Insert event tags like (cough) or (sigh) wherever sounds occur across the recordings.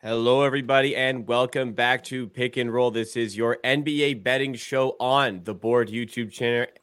Hello, everybody, and welcome back to Pick and Roll. This is your NBA betting show on the Board YouTube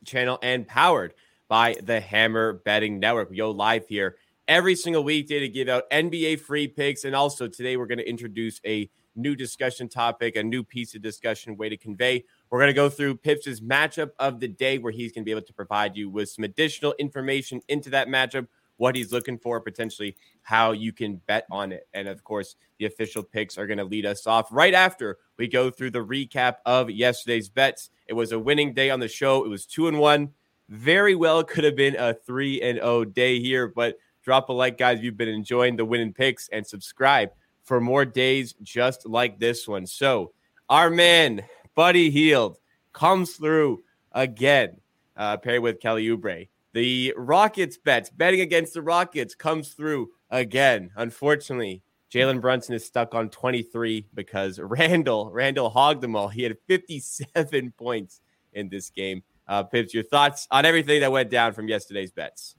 channel, and powered by the Hammer Betting Network. We go live here every single weekday to give out NBA free picks. And also today, we're going to introduce a new discussion topic, a new piece of discussion way to convey. We're going to go through Pips' matchup of the day, where he's going to be able to provide you with some additional information into that matchup what he's looking for, potentially how you can bet on it. And of course, the official picks are going to lead us off right after we go through the recap of yesterday's bets. It was a winning day on the show. It was two and one. Very well could have been a three and oh day here, but drop a like, guys. if You've been enjoying the winning picks and subscribe for more days just like this one. So, our man, Buddy Hield, comes through again, uh, paired with Kelly Oubre. The Rockets bets, betting against the Rockets, comes through again. Unfortunately, Jalen Brunson is stuck on 23 because Randle, Randle hogged them all. He had 57 (laughs) points in this game. Uh, Pips, your thoughts on everything that went down from yesterday's bets?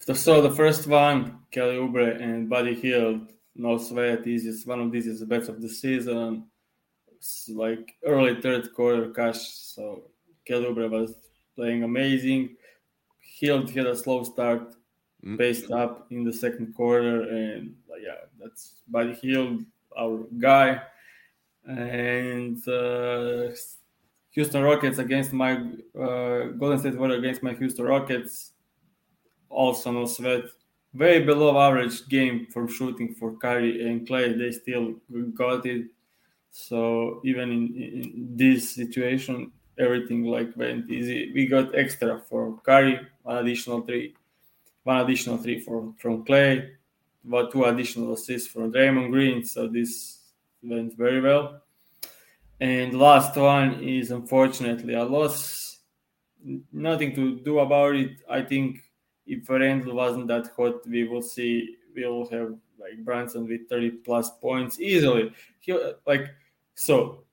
So the first one, Kelly Oubre and Buddy Hield, no sweat, easiest one of these is the bets of the season. It's like early third quarter cash. So Kelly Oubre was playing amazing. Hield had a slow start, Mm. paced up in the second quarter, and uh, yeah, that's Buddy Hield, our guy. And uh, Houston Rockets against my uh, Golden State Warriors against my Houston Rockets. Also no sweat. Way below average game for shooting for Curry and Klay. They still got it. So even in, in this situation, everything like went easy. We got extra for Curry, one additional three, one additional three for from Klay, about two additional assists from Draymond Green. So this went very well. And last one is unfortunately a loss. Nothing to do about it. I think if Randle wasn't that hot, we will see we will have like Branson with 30 plus points easily. He like so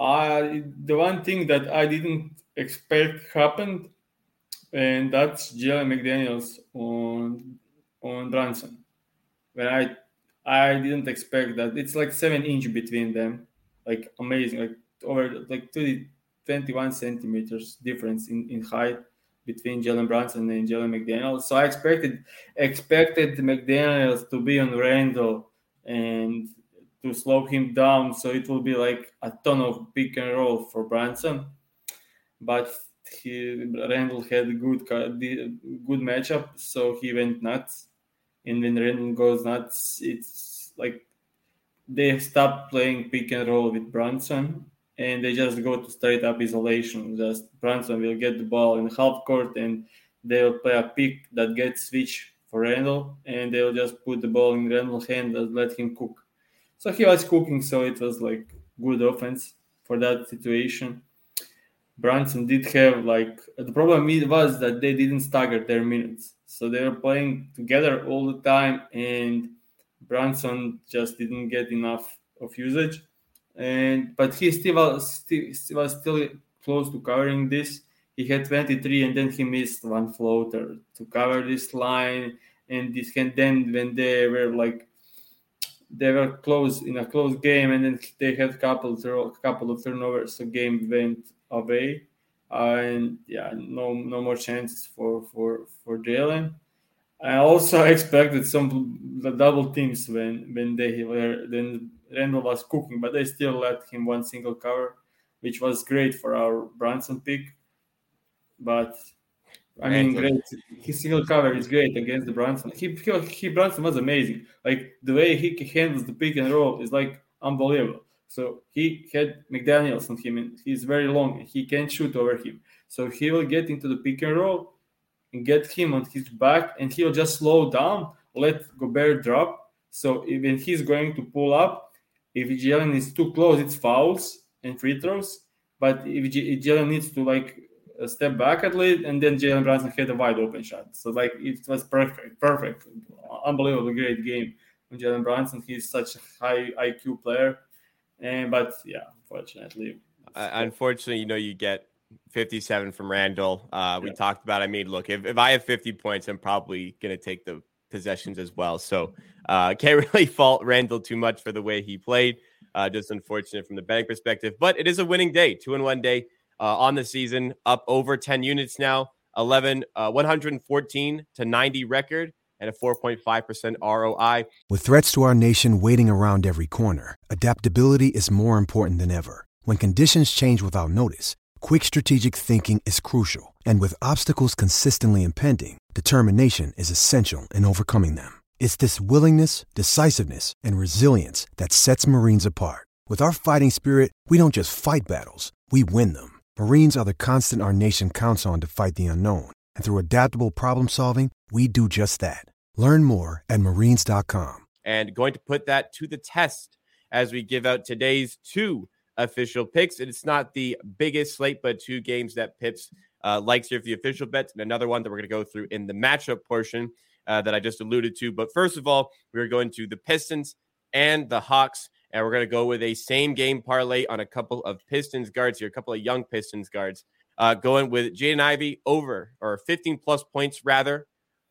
I the one thing that I didn't expect happened, and that's Jalen McDaniels on on Brunson. When I I didn't expect that. It's like seven inch between them, like amazing, like over like 20, 21 centimeters difference in, in height between Jalen Brunson and Jalen McDaniels. So I expected expected McDaniels to be on Randle and to slow him down so it will be like a ton of pick and roll for Branson. But he Randle had a good good matchup, so he went nuts. And when Randle goes nuts, it's like they stop playing pick and roll with Branson and they just go to straight up isolation. Just Branson will get the ball in half court and they'll play a pick that gets switched for Randle and they'll just put the ball in Randle's hand and let him cook. So he was cooking, so it was like good offense for that situation. Branson did have like the problem was that they didn't stagger their minutes, so they were playing together all the time, and Branson just didn't get enough of usage. And but he still was still, was still close to covering this. He had 23, and then he missed one floater to cover this line. And this can then when they were like they were close in a close game, and then they had a couple couple of turnovers. So game went away, uh, and yeah, no no more chances for for for Jalen. I also (laughs) expected some the double teams when when they were then Randle was cooking, but they still let him one single cover, which was great for our Branson pick. But I mean, great. His single cover is great against the Brunson. He, he, he Brunson was amazing. Like the way he handles the pick and roll is like unbelievable. So he had McDaniels on him, and he's very long. He can't shoot over him. So he will get into the pick and roll, and get him on his back, and he'll just slow down, let Gobert drop. So even he's going to pull up, if Jalen is too close, it's fouls and free throws. But if Jalen needs to like step back at least, and then Jalen Brunson had a wide open shot. So like it was perfect, perfect, unbelievable, great game from Jalen Brunson. He's such a high IQ player, and but yeah, unfortunately, uh, unfortunately, you know, you get 57 from Randle. Uh, we yeah. talked about. I mean, look, if, if I have 50 points, I'm probably gonna take the possessions as well. So uh, (laughs) can't really fault Randle too much for the way he played. Uh, just unfortunate from the betting perspective, but it is a winning day, two in one day uh, on the season, up over 10 units now, 11, uh, 114 to 90 record, and a 4.5% ROI. With threats to our nation waiting around every corner, adaptability is more important than ever. When conditions change without notice, quick strategic thinking is crucial. And with obstacles consistently impending, determination is essential in overcoming them. It's this willingness, decisiveness, and resilience that sets Marines apart. With our fighting spirit, we don't just fight battles, we win them. Marines are the constant our nation counts on to fight the unknown. And through adaptable problem solving, we do just that. Learn more at marines.com. And going to put that to the test as we give out today's two official picks. It's not the biggest slate, but two games that Pips uh, likes here for the official bets, and another one that we're going to go through in the matchup portion uh, that I just alluded to. But first of all, we're going to the Pistons and the Hawks. And we're going to go with a same game parlay on a couple of Pistons guards here, a couple of young Pistons guards. Uh, going with Jaden Ivey over or 15 plus points rather.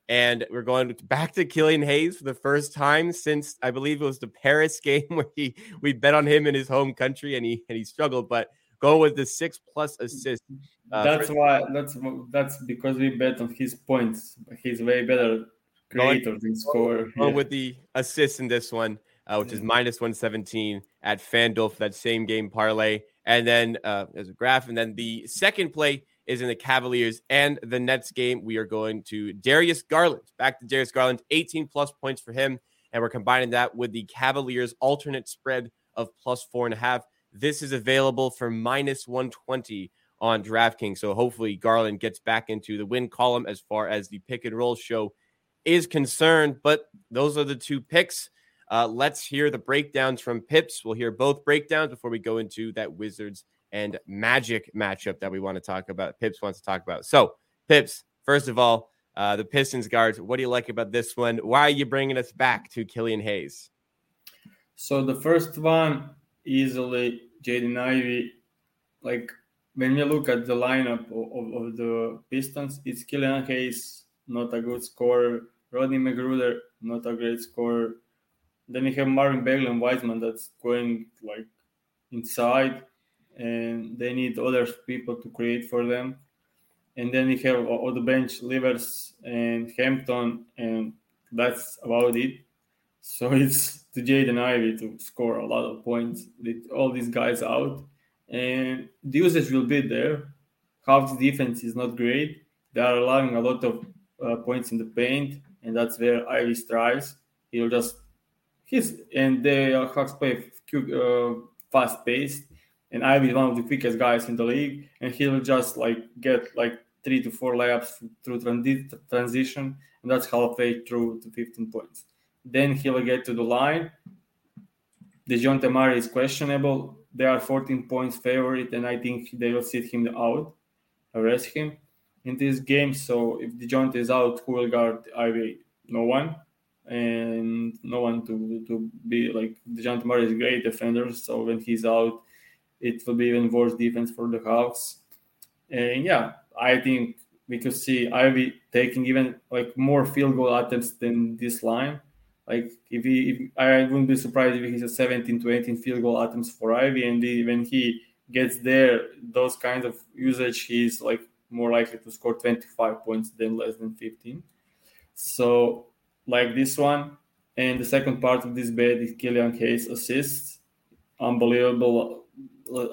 And we're going back to Killian Hayes for the first time since I believe it was the Paris (laughs) game where he we bet on him in his home country and he and he struggled. But go with the six plus assist. Uh, that's why that's that's because we bet on his points. He's way better creator than scorer. Go yeah. with the assist in this one uh, which is minus 117 at FanDuel for that same game parlay. And then uh, as a graph. And then the second play is in the Cavaliers and the Nets game. We are going to Darius Garland. Back to Darius Garland, 18 plus points for him. And we're combining that with the Cavaliers alternate spread of plus four and a half. This is available for minus 120 on DraftKings. So hopefully Garland gets back into the win column as far as the pick and roll show is concerned. But those are the two picks. Uh, let's hear the breakdowns from Pips. We'll hear both breakdowns before we go into that Wizards and Magic matchup that we want to talk about. Pips wants to talk about. So, Pips, first of all, uh, the Pistons guards. What do you like about this one? Why are you bringing us back to Killian Hayes? So the first one easily Jaden Ivey. Like when we look at the lineup of, of, of the Pistons, it's Killian Hayes, not a good scorer. Rodney McGruder, not a great scorer. Then you have Marvin Bagley and Wiseman that's going like inside, and they need other people to create for them. And then you have on the bench Livers and Hampton, and that's about it. So (laughs) it's to Jaden Ivey to score a lot of points with all these guys out, and the usage will be there. Half the defense is not great. They are allowing a lot of uh, points in the paint, and that's where Ivey strives. He'll just he's and they are Hawks play uh, fast paced, and Ivey is one of the quickest guys in the league, and he'll just like get like three to four layups through transi- transition, and that's halfway through to 15 points. Then he'll get to the line. Dejounte Murray is questionable. They are 14 points favorite, and I think they will sit him out, arrest him in this game. So if Dejounte is out, who will guard Ivey? No one and no one to to be like Dejounte Murray is great defender. So when he's out, it will be even worse defense for the Hawks. And yeah, I think we could see Ivey taking even like more field goal attempts than this line. Like if he, if, I wouldn't be surprised if he's a 17 to 18 field goal attempts for Ivey, and the, when he gets there, those kinds of usage, he's like more likely to score 25 points than less than 15. So like this one. And the second part of this bet is Killian Hayes assists. Unbelievable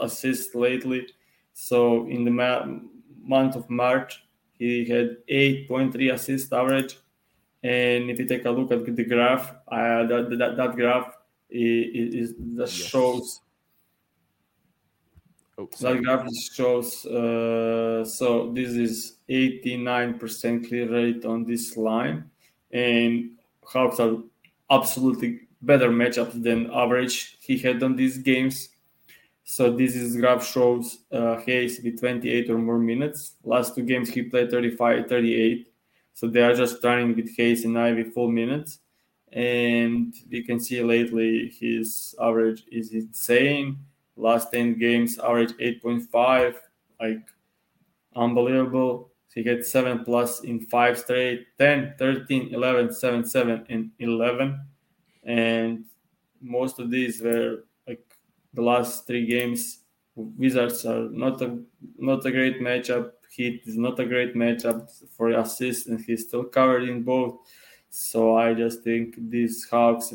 assist lately. So in the ma- month of March, he had 8.3 assist average. And if you take a look at the graph, uh, that, that, that graph is, is that yes. shows Oh, that graph shows. Uh, so this is 89% clear rate on this line, and Hawks are absolutely better matchups than average he had on these games. So this is graph shows uh, Hayes with 28 or more minutes. Last two games he played 35, 38. So they are just running with Hayes and Ivey full minutes. And we can see lately his average is insane. Last 10 games, average 8.5, like unbelievable. He had 7 plus in 5 straight 10, 13, 11, 7, 7, and 11. And most of these were like the last three games. Wizards are not a not a great matchup. Heat is not a great matchup for assist, and he's still covered in both. So I just think these Hawks,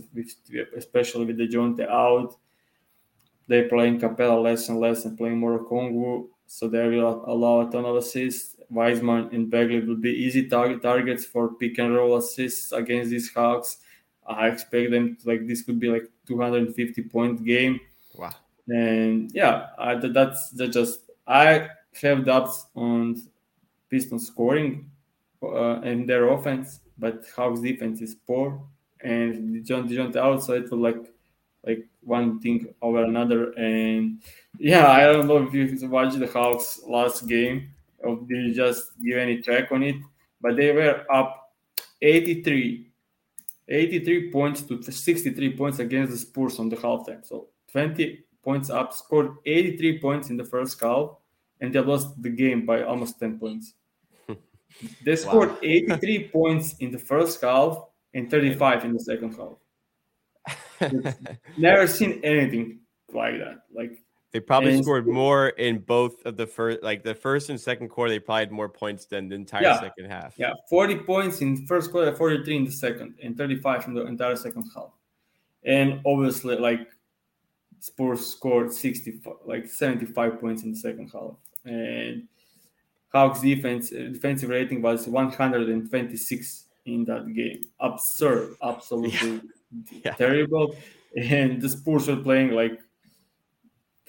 especially with Dejounte out, they're playing Capela less and less and playing more Okongwu. So they will allow a ton of assists. Wiseman and Bagley will be easy target targets for pick and roll assists against these Hawks. I expect them to, like this could be like 250 point game. Wow. And yeah, I, that's that just I have doubts on Pistons scoring uh, and their offense, but Hawks defense is poor and John Dejounte out, so it will like like one thing over another. And yeah, I don't know if you watched the Hawks last game or did you just give any track on it, but they were up 83 83 points to 63 points against the Spurs on the halftime. So 20 points up, scored 83 points in the first half, and they lost the game by almost 10 points. (laughs) They scored wow. 83 points in the first half and 35 in the second half. (laughs) Never seen anything like that. Like they probably and scored more in both of the first, like the first and second quarter. They probably had more points than the entire yeah, second half. Yeah, 40 points in first quarter, 43 in the second, and 35 in the entire second half. And obviously, like Spurs scored 60, like 75 points in the second half. And Hawks defense uh, defensive rating was 126 in that game. Absurd, (laughs) absolutely yeah. Yeah. terrible. And the Spurs were playing like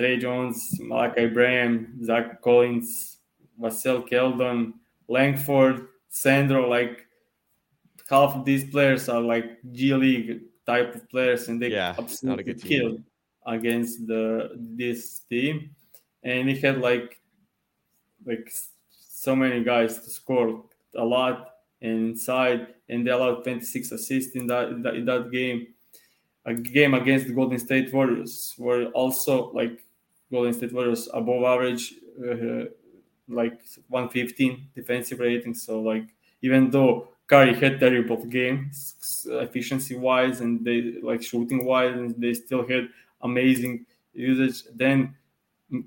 Tre Jones, Malaki Branham, Zach Collins, Marcel Keldon, Langford, Sandro, like half of these players are like G League type of players, and they yeah, absolutely get killed against the this team. And he had like like so many guys to score a lot inside, and they allowed 26 assists in that in that, in that game a game against the Golden State Warriors were also like Golden State Warriors above average, uh, like 115 defensive rating. So like even though Curry had terrible games efficiency wise and they like shooting wise, and they still had amazing usage. Then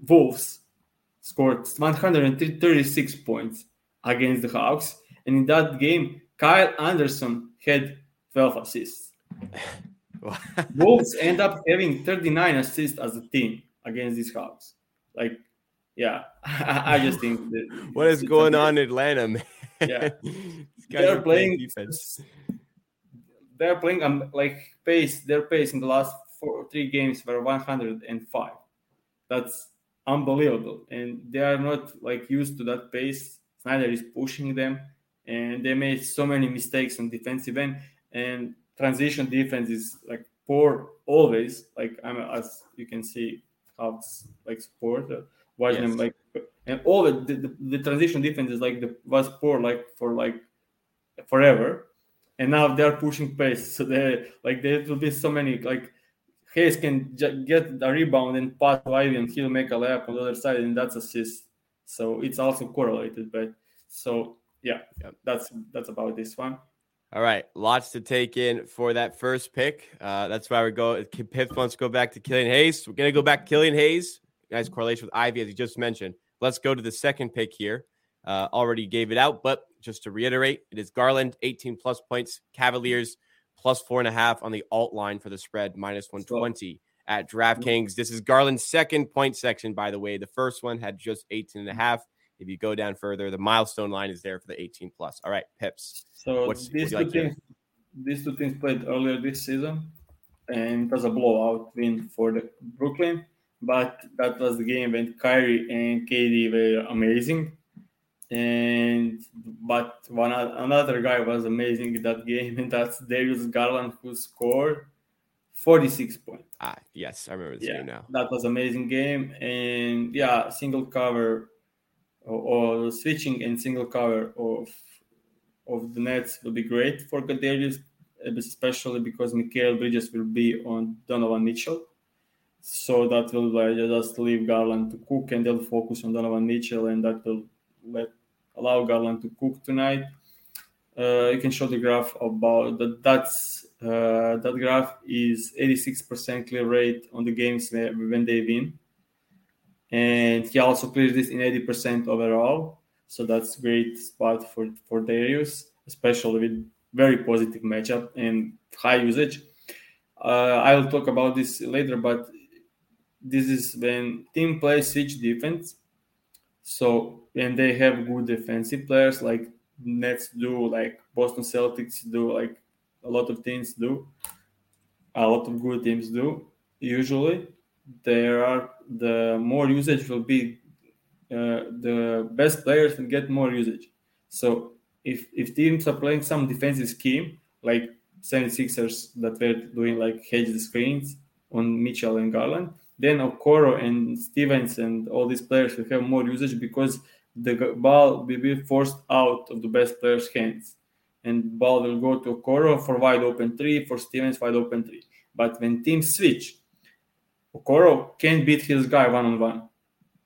Wolves scored 136 points against the Hawks, and in that game, Kyle Anderson had 12 assists. (laughs) Wolves end up having 39 assists as a team against these Hawks. Like, yeah, (laughs) I just think that (laughs) what is going on in Atlanta, man? Yeah, (laughs) they're playing defense. They're playing um, like pace. Their pace in the last four three games were 105. That's unbelievable, and they are not like used to that pace. Snyder is pushing them, and they made so many mistakes on defensive end. And transition defense is like poor always. Like I'm as you can see it's like sport uh, watching yes. them like and all the, the, the transition defense is like the was poor like for like forever. And now they're pushing pace. So they like there will be so many like Hayes can j- get a rebound and pass Ivey and he'll make a layup on the other side and that's assist. So it's also correlated but so yeah, yeah. that's that's about this one all right, lots to take in for that first pick. Uh, that's why we go. Pips wants to go back to Killian Hayes. We're gonna go back to Killian Hayes. Nice correlation with Ivey, as you just mentioned. Let's go to the second pick here. Uh, already gave it out, but just to reiterate, it is Garland, 18 plus points. Cavaliers plus four and a half on the alt line for the spread, minus 120 at DraftKings. This is Garland's second point section, by the way. The first one had just 18 and a half. If you go down further, the milestone line is there for the 18 plus. All right, Pips. So these two like teams, these two teams played earlier this season, and it was a blowout win for the Brooklyn. but that was the game when Kyrie and KD were amazing. And but one another guy was amazing in that game, and that's Darius Garland who scored 46 points. Ah, yes, I remember this yeah, game now. That was amazing game, and yeah, single cover or, switching and single cover of of the Nets will be great for Kadarius, especially because Mikal Bridges will be on Donovan Mitchell. So that will uh, just leave Garland to cook, and they'll focus on Donovan Mitchell, and that will let allow Garland to cook tonight. Uh, you can show the graph about that. That's uh, that graph is 86% clear rate on the games when they win, and he also clears this in 80% overall. So that's great spot for for Darius, especially with very positive matchup and high usage. Uh, I will talk about this later, but this is when team plays switch defense. So when they have good defensive players like Nets do, like Boston Celtics do, like a lot of teams do, a lot of good teams do. Usually, there are the more usage will be uh, the best players will get more usage. So if if teams are playing some defensive scheme like 76ers that were doing like hedge the screens on Mitchell and Garland, then Okoro and Stevens and all these players will have more usage because the ball will be forced out of the best player's hands. And ball will go to Okoro for wide open three, for Stevens wide open three. But when teams switch, Okoro can't beat his guy one on one.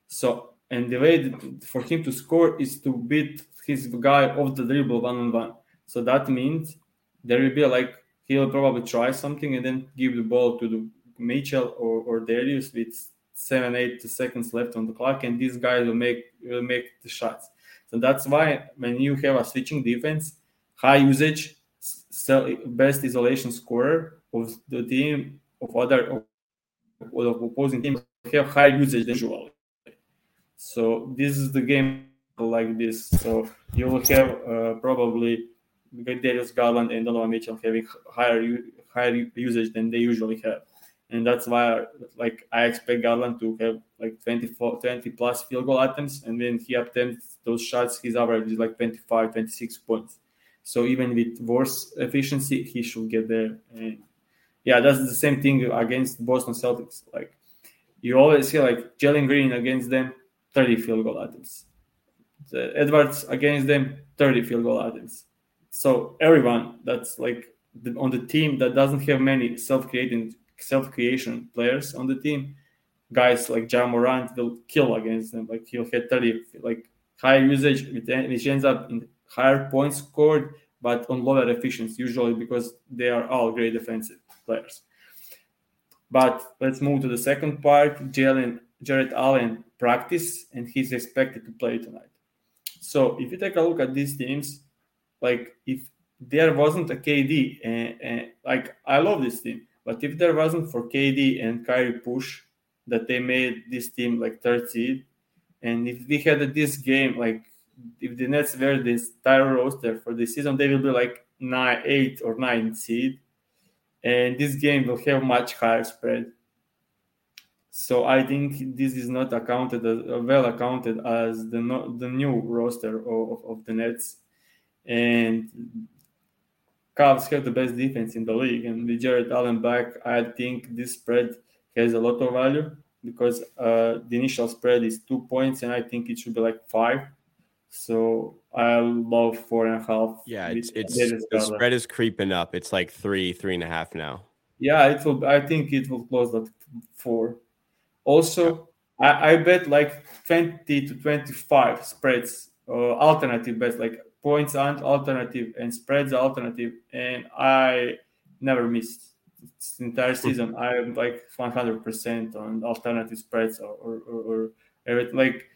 So, and the way for him to score is to beat his guy off the dribble one on one. So that means there will be like he'll probably try something and then give the ball to the Mitchell or, or Darius with seven, eight seconds left on the clock, and these guys will make will make the shots. So that's why when you have a switching defense, high usage, best isolation scorer of the team of other of opposing teams have high usage than usual. So this is the game like this. So you will have uh, probably Darius Garland and Donovan Mitchell having higher higher usage than they usually have and that's why like I expect Garland to have like 24, 20 plus field goal attempts, and when he attempts those shots, his average is like 25, 26 points. So even with worse efficiency, he should get there. And yeah, that's the same thing against Boston Celtics. Like you always see like Jalen Green against them, 30 field goal attempts. The Edwards against them, 30 field goal attempts. So everyone that's like on the team that doesn't have many self-creating self-creation players on the team, guys like Ja Morant will kill against them. Like he'll hit 30, like higher usage, which ends up in higher points scored, but on lower efficiency, usually because they are all great defensive players. But let's move to the second part. Jalen Jarrett Allen practice, and he's expected to play tonight. So if you take a look at these teams, like if there wasn't a KD, and, and like I love this team, but if there wasn't for KD and Kyrie push that they made this team like third seed, and if we had this game like if the Nets were this entire roster for this season, they will be like nine, eight or nine seed, and this game will have much higher spread. So I think this is not accounted as well accounted as the the new roster of, of the Nets, and Cavs have the best defense in the league, and with Jarrett Allen back, I think this spread has a lot of value because uh, the initial spread is two points, and I think it should be like five. So I love four and a half. Yeah, it's, it's the spread is creeping up. It's like three, three and a half now. Yeah, it will. I think it will close at four. Also, I, I bet like twenty to twenty-five spreads, uh, alternative bets like points and alternative and spreads alternative, and I never missed this entire season. I'm like 100% on alternative spreads or or, or, or like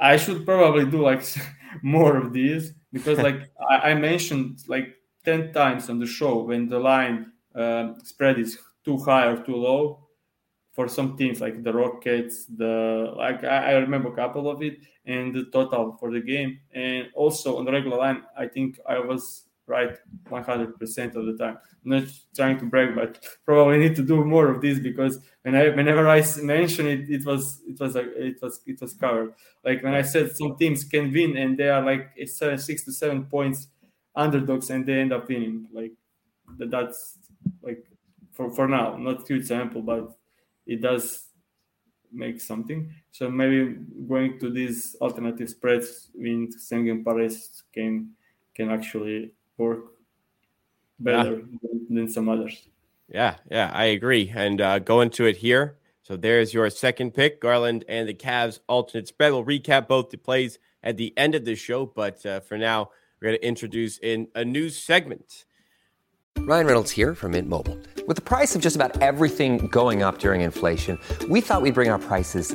I should probably do like (laughs) more of these because like (laughs) I, I, mentioned like 10 times on the show when the line uh, spread is too high or too low for some teams like the Rockets, the like I, I, remember a couple of it and the total for the game. And also on the regular line, I think I was right 100% of the time. I'm not trying to brag, but probably need to do more of this because when I, whenever I mention it, it was it was it was it was covered. Like when I said some teams can win and they are like seven, six to seven points underdogs and they end up winning. Like that's like for for now, not huge sample, but it does make something. So maybe going to these alternative spreads with Sengen Paris can can actually work better yeah. than, than, some others. Yeah, yeah, I agree. And uh, go into it here. So there's your second pick, Garland and the Cavs alternate spread. We'll recap both the plays at the end of the show, but uh, for now, we're going to introduce in a new segment. Ryan Reynolds here from Mint Mobile. With the price of just about everything going up during inflation, we thought we'd bring our prices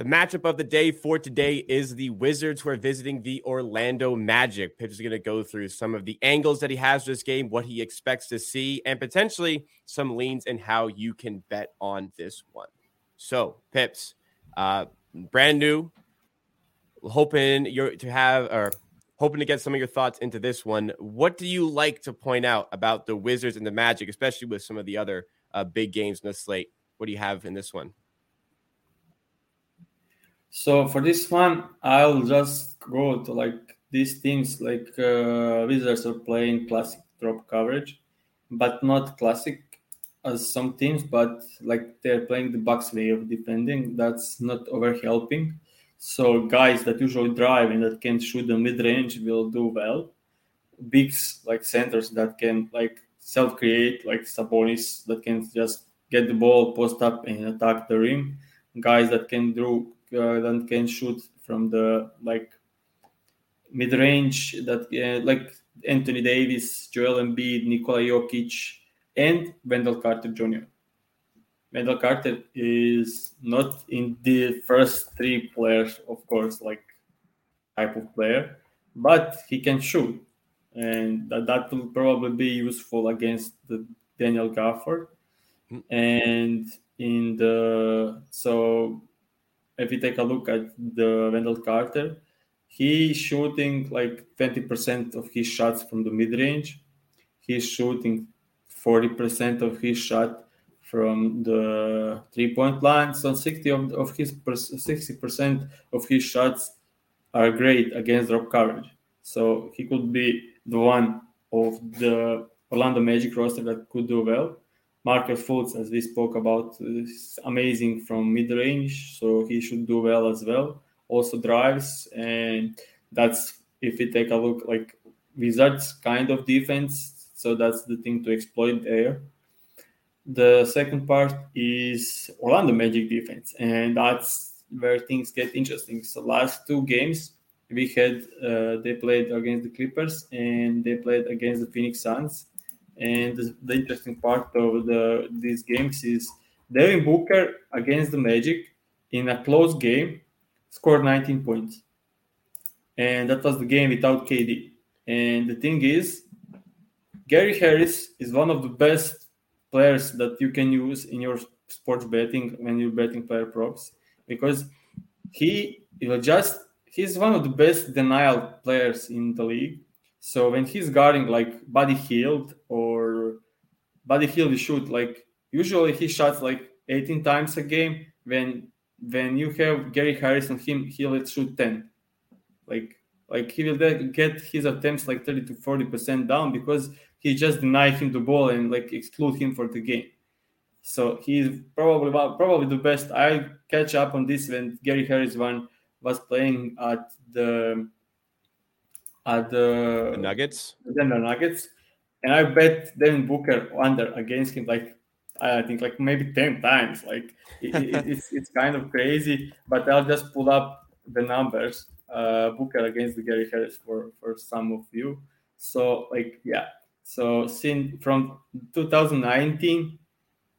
The matchup of the day for today is the Wizards who are visiting the Orlando Magic. Pips is going to go through some of the angles that he has this game, what he expects to see, and potentially some leans and how you can bet on this one. So, Pips, uh, brand new, hoping you're to have or hoping to get some of your thoughts into this one. What do you like to point out about the Wizards and the Magic, especially with some of the other uh, big games in the slate? What do you have in this one? So for this one, I'll just go to like these teams like uh, Wizards are playing classic drop coverage, but not classic as some teams, but like they're playing the Bucks way of defending. That's not over helping. So guys that usually drive and that can shoot the mid range will do well. Bigs like centers that can like self create, like Sabonis that can just get the ball, post up, and attack the rim. Guys that can do uh, that can shoot from the like mid range that uh, like Anthony Davis, Joel Embiid, Nikola Jokic, and Wendell Carter Jr. Wendell Carter is not in the first three players, of course, like type of player, but he can shoot, and that, that will probably be useful against the Daniel Gafford. Mm. And in the so if you take a look at the Wendell Carter, he's shooting like 20% of his shots from the mid range. He's shooting 40% of his shot from the three point line. So 60 of, of his 60% of his shots are great against drop coverage. So he could be the one of the Orlando Magic roster that could do well. Markelle Fultz, as we spoke about, is amazing from mid range, so he should do well as well. Also drives, and that's if we take a look like Wizards kind of defense, so that's the thing to exploit there. The second part is Orlando Magic defense, and that's where things get interesting. So last two games we had uh, they played against the Clippers and they played against the Phoenix Suns and the, interesting part of the these games is Devin Booker against the Magic in a close game scored 19 points. And that was the game without KD. And the thing is, Gary Harris is one of the best players that you can use in your sports betting when you're betting player props because he will just he's one of the best denial players in the league so when he's guarding like body healed or Buddy Hield, shoot like usually he shots like 18 times a game. When when you have Gary Harris on him, he'll shoot 10. Like like he will get his attempts like 30 to 40 percent down because he just deny him the ball and like exclude him for the game. So he's probably probably the best. I catch up on this when Gary Harris one was playing at the at the, the Nuggets. Denver Nuggets, and I bet Devin Booker under against him like I think like maybe ten times. Like it, it, it's it's kind of crazy, but I'll just pull up the numbers. Uh, Booker against Gary Harris for for some of you. So like yeah, so since from 2019,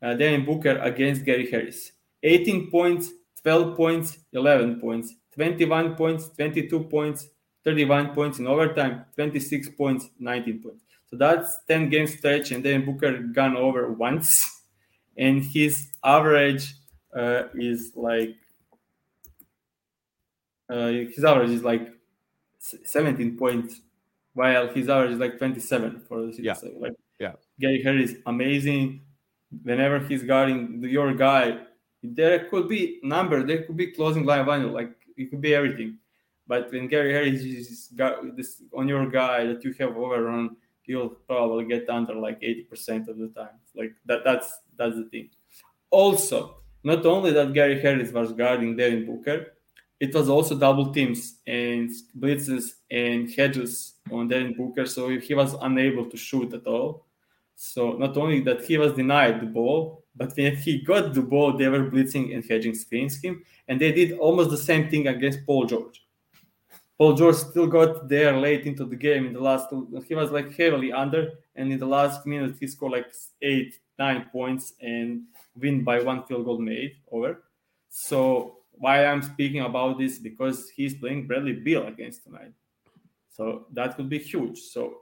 uh, Devin Booker against Gary Harris, 18 points, 12 points, 11 points, 21 points, 22 points, 31 points in overtime, 26 points, 19 points. So that's 10 game stretch, and then Booker gone over once, and his average uh, is like uh, his average is like 17 points, while his average is like 27 for the season. Yeah. So like Yeah. Gary Harris amazing. Whenever he's guarding your guy, there could be number, there could be closing line value, like it could be everything. But when Gary Harris is got this on your guy that you have overrun, you'll probably get under like 80% of the time. Like that that's that's the thing. Also, not only that Gary Harris was guarding Devin Booker, it was also double teams and blitzes and hedges on Devin Booker, so he was unable to shoot at all. So not only that he was denied the ball, but when he got the ball, they were blitzing and hedging screens him, and they did almost the same thing against Paul George. Paul George still got there late into the game in the last. He was like heavily under, and in the last minute he scored like eight, nine points and win by one field goal made over. So why I'm speaking about this because he's playing Bradley Beal against tonight. So that could be huge. So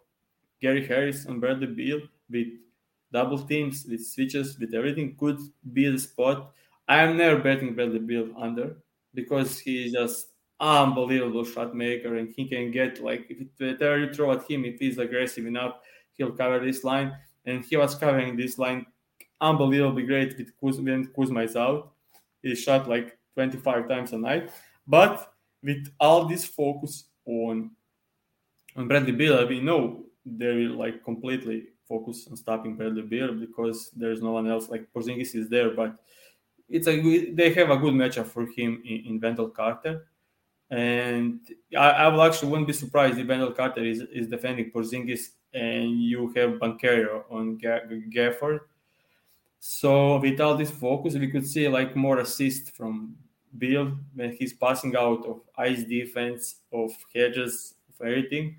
Gary Harris and Bradley Beal with double teams, with switches, with everything could be the spot. I am never betting Bradley Beal under because he's just unbelievable shot maker and he can get like if whatever you throw at him, if he's aggressive enough, he'll cover this line. And he was covering this line unbelievably great with Kuz, when Kuzma is out. He shot like 25 times a night. But with all this focus on on Bradley Beal, we know they will like completely focus on stopping Bradley Beal because there's no one else. Like Porzingis is there, but it's a they have a good matchup for him in, in Wendell Carter. And I, I will actually wouldn't be surprised if Wendell Carter is, is defending Porzingis and you have Banquero on Gafford. So with all this focus, we could see like more assist from Bill when he's passing out of ice defense, of hedges, of everything.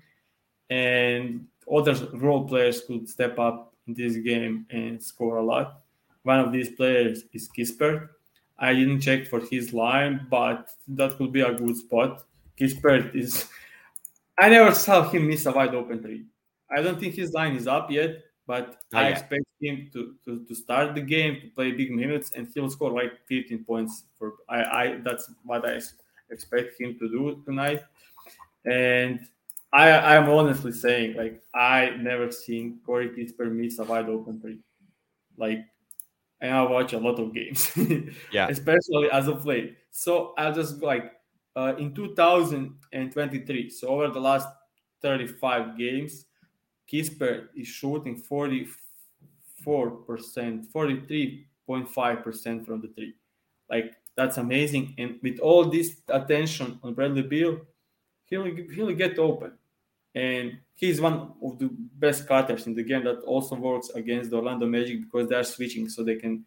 And other role players could step up in this game and score a lot. One of these players is Kispert. I didn't check for his line, but that could be a good spot. Kispert is. I never saw him miss a wide open three. I don't think his line is up yet, but Not I yet. expect him to, to, to start the game, to play big minutes, and he'll score like 15 points. For I, I that's what I expect him to do tonight. And I I'm honestly saying like I never seen Corey Kispert miss a wide open three. Like and I watch a lot of games. (laughs) Yeah. Especially as of late. So I'll just like uh, in 2023, so over the last 35 games, Kispert is shooting 44%, 43.5% from the three. Like that's amazing. And with all this attention on Bradley Beal, he'll he'll get open. And he's one of the best cutters in the game that also works against the Orlando Magic because they're switching so they can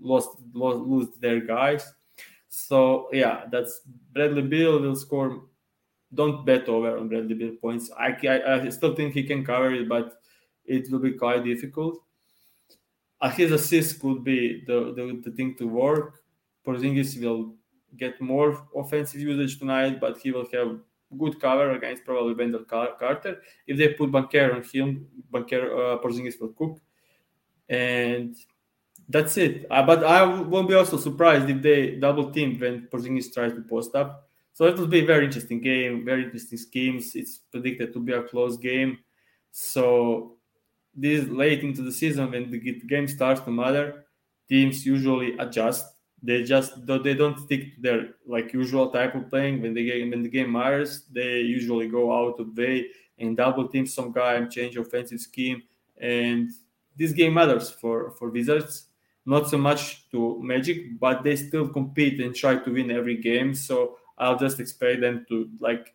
lose, lose, lose their guys. So yeah, that's Bradley Beal will score. Don't bet over on Bradley Beal points. I, I, I still think he can cover it, but it will be quite difficult. Uh, his assist could be the, the, the thing to work. Porzingis will get more offensive usage tonight, but he will have good cover against probably Wendell Carter. If they put Banker on him, Banker uh, Porzingis will cook, and that's it. Uh, but I won't be also surprised if they double team when Porzingis tries to post up. So it will be a very interesting game, very interesting schemes. It's predicted to be a close game. So this late into the season when the game starts to matter, teams usually adjust. They just they don't stick to their like usual type of playing. When the game when the game matters, they usually go out of way and double team some guy and change offensive scheme. And this game matters for for Wizards. Not so much to Magic, but they still compete and try to win every game. So I'll just expect them to like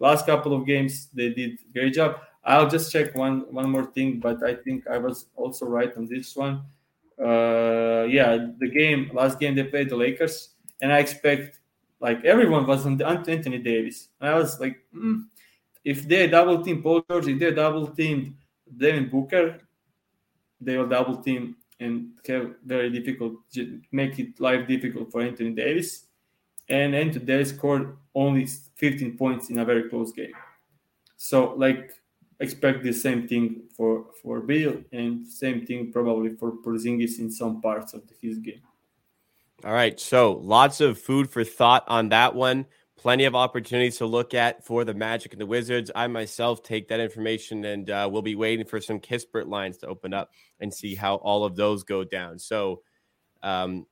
last couple of games they did great job. I'll just check one one more thing, but I think I was also right on this one. Uh, yeah, the game last game they played the Lakers, and I expect like everyone was on Anthony Davis. And I was like, mm, if they double team Paul George, if they double teamed Devin Booker, they will double team and have very difficult make it life difficult for Anthony Davis. And Anthony Davis scored only 15 points in a very close game. So like expect the same thing for for Bill and same thing probably for Porzingis in some parts of his game. All right, so lots of food for thought on that one. Plenty of opportunities to look at for the Magic and the Wizards. I myself take that information and uh, we'll be waiting for some Kispert lines to open up and see how all of those go down. So, um,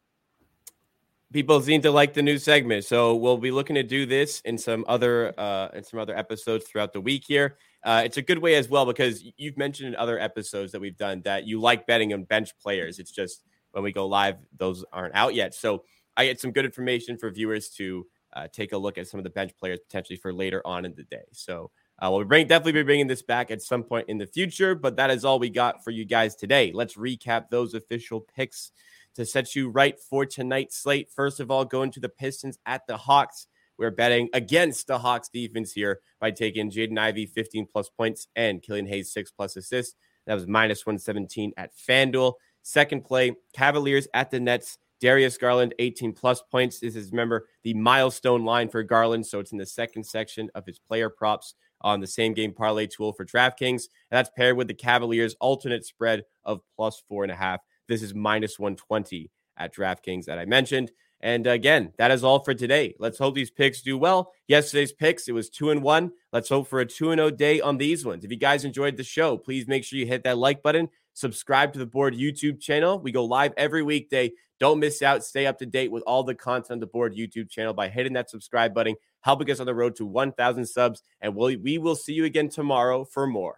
people seem to like the new segment, so we'll be looking to do this in some other uh, in some other episodes throughout the week here. Uh, it's a good way as well because you've mentioned in other episodes that we've done that you like betting on bench players. It's just when we go live, those aren't out yet. So I get some good information for viewers to uh, take a look at some of the bench players potentially for later on in the day. So uh, we'll bring, definitely be bringing this back at some point in the future, but that is all we got for you guys today. Let's recap those official picks to set you right for tonight's slate. First of all, going to the Pistons at the Hawks. We're betting against the Hawks defense here by taking Jaden Ivey 15 plus points and Killian Hayes 6 plus assists. That was minus 117 at FanDuel. Second play, Cavaliers at the Nets. Darius Garland, 18 plus points. This is, remember, the milestone line for Garland. So it's in the second section of his player props on the same game parlay tool for DraftKings. And that's paired with the Cavaliers' alternate spread of plus four and a half. This is minus 120 at DraftKings that I mentioned. And again, that is all for today. Let's hope these picks do well. Yesterday's picks, it was two and one. Let's hope for a two and zero oh day on these ones. If you guys enjoyed the show, please make sure you hit that like button. Subscribe to the board YouTube channel. We go live every weekday. Don't miss out. Stay up to date with all the content on the board YouTube channel by hitting that subscribe button, helping us on the road to 1,000 subs. And we'll, we will see you again tomorrow for more.